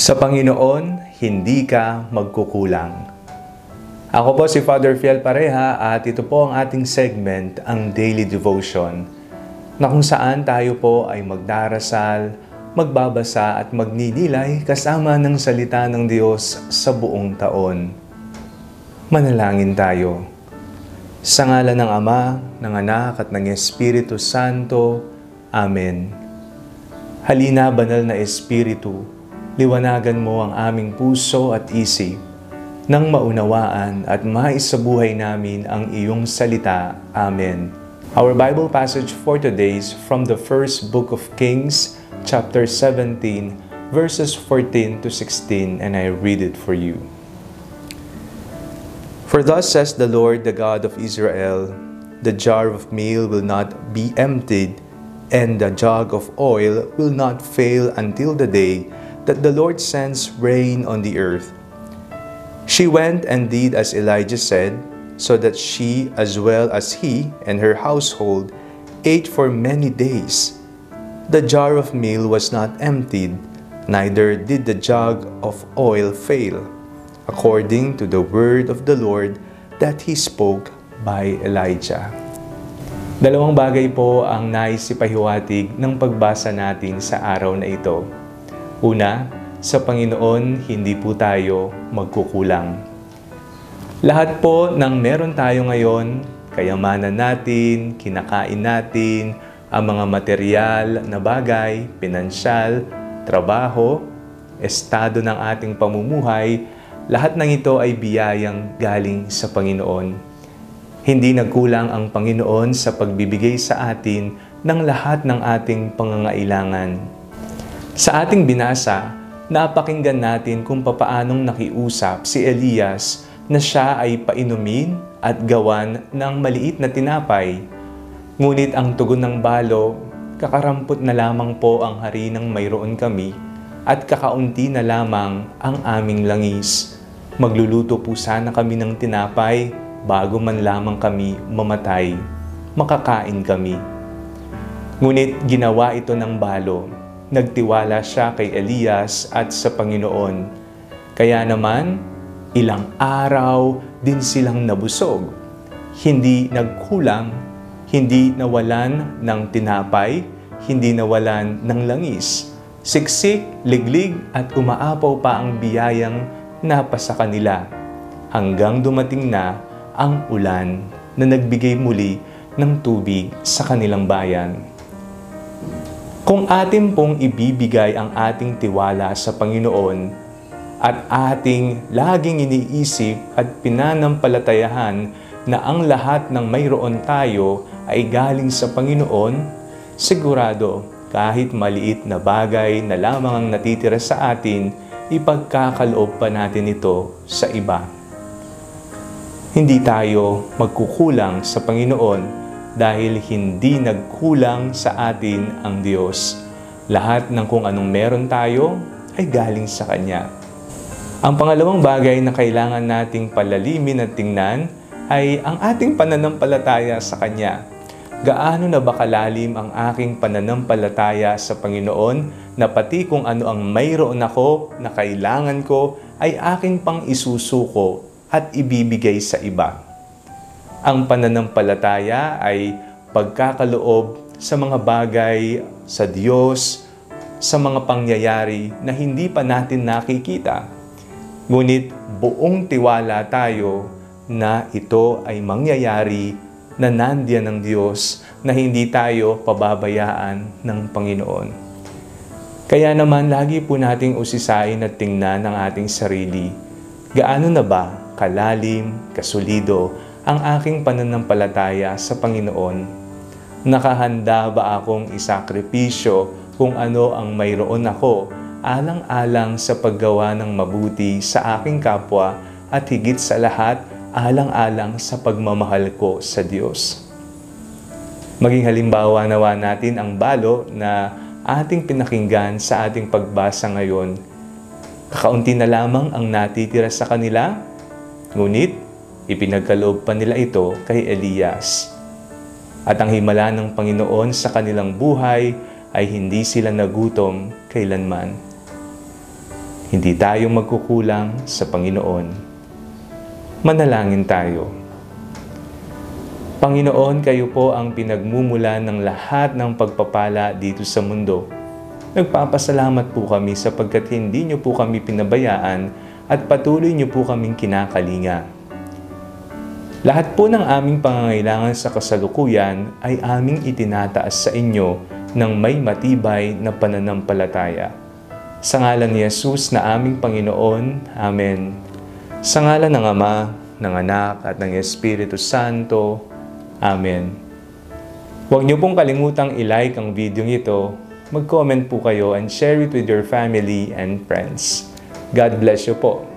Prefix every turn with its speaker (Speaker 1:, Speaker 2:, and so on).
Speaker 1: Sa Panginoon, hindi ka magkukulang. Ako po si Father Fiel Pareha at ito po ang ating segment, ang Daily Devotion, na kung saan tayo po ay magdarasal, magbabasa at magninilay kasama ng salita ng Diyos sa buong taon. Manalangin tayo. Sa ngala ng Ama, ng Anak at ng Espiritu Santo. Amen. Halina, banal na Espiritu, liwanagan mo ang aming puso at isip nang maunawaan at maisabuhay namin ang iyong salita. Amen. Our Bible passage for today is from the first book of Kings, chapter 17, verses 14 to 16, and I read it for you. For thus says the Lord, the God of Israel, the jar of meal will not be emptied, and the jug of oil will not fail until the day that the Lord sends rain on the earth. She went and did as Elijah said, so that she, as well as he and her household, ate for many days. The jar of meal was not emptied, neither did the jug of oil fail, according to the word of the Lord that he spoke by Elijah. Dalawang bagay po ang nais ipahiwatig ng pagbasa natin sa araw na ito. Una, sa Panginoon hindi po tayo magkukulang. Lahat po ng meron tayo ngayon, kayamanan natin, kinakain natin, ang mga material na bagay, pinansyal, trabaho, estado ng ating pamumuhay, lahat ng ito ay biyayang galing sa Panginoon. Hindi nagkulang ang Panginoon sa pagbibigay sa atin ng lahat ng ating pangangailangan. Sa ating binasa, napakinggan natin kung papaanong nakiusap si Elias na siya ay painumin at gawan ng maliit na tinapay. Ngunit ang tugon ng balo, kakarampot na lamang po ang hari ng mayroon kami at kakaunti na lamang ang aming langis. Magluluto po sana kami ng tinapay bago man lamang kami mamatay. Makakain kami. Ngunit ginawa ito ng balo. Nagtiwala siya kay Elias at sa Panginoon. Kaya naman, Ilang araw din silang nabusog. Hindi nagkulang, hindi nawalan ng tinapay, hindi nawalan ng langis. Siksik, liglig at umaapaw pa ang biyayang napasa kanila hanggang dumating na ang ulan na nagbigay muli ng tubig sa kanilang bayan. Kung atin pong ibibigay ang ating tiwala sa Panginoon, at ating laging iniisip at pinanampalatayahan na ang lahat ng mayroon tayo ay galing sa Panginoon, sigurado kahit maliit na bagay na lamang ang natitira sa atin, ipagkakaloob pa natin ito sa iba. Hindi tayo magkukulang sa Panginoon dahil hindi nagkulang sa atin ang Diyos. Lahat ng kung anong meron tayo ay galing sa Kanya. Ang pangalawang bagay na kailangan nating palalimin at tingnan ay ang ating pananampalataya sa Kanya. Gaano na ba kalalim ang aking pananampalataya sa Panginoon na pati kung ano ang mayroon ako na kailangan ko ay aking pang isusuko at ibibigay sa iba. Ang pananampalataya ay pagkakaloob sa mga bagay sa Diyos, sa mga pangyayari na hindi pa natin nakikita Ngunit buong tiwala tayo na ito ay mangyayari na nandiyan ng Diyos na hindi tayo pababayaan ng Panginoon. Kaya naman lagi po nating usisain at tingnan ang ating sarili. Gaano na ba kalalim, kasulido ang aking pananampalataya sa Panginoon? Nakahanda ba akong isakripisyo kung ano ang mayroon ako alang-alang sa paggawa ng mabuti sa aking kapwa at higit sa lahat, alang-alang sa pagmamahal ko sa Diyos. Maging halimbawa nawa natin ang balo na ating pinakinggan sa ating pagbasa ngayon. Kakaunti na lamang ang natitira sa kanila, ngunit ipinagkaloob pa nila ito kay Elias. At ang himala ng Panginoon sa kanilang buhay ay hindi sila nagutom kailanman. Hindi tayo magkukulang sa Panginoon. Manalangin tayo. Panginoon, kayo po ang pinagmumula ng lahat ng pagpapala dito sa mundo. Nagpapasalamat po kami sapagkat hindi niyo po kami pinabayaan at patuloy niyo po kaming kinakalinga. Lahat po ng aming pangangailangan sa kasalukuyan ay aming itinataas sa inyo ng may matibay na pananampalataya. Sa ngalan ni Jesus na aming Panginoon, Amen. Sa ngalan ng Ama, ng Anak at ng Espiritu Santo, Amen. Huwag niyo pong kalimutang i-like ang video ito, mag-comment po kayo and share it with your family and friends. God bless you po.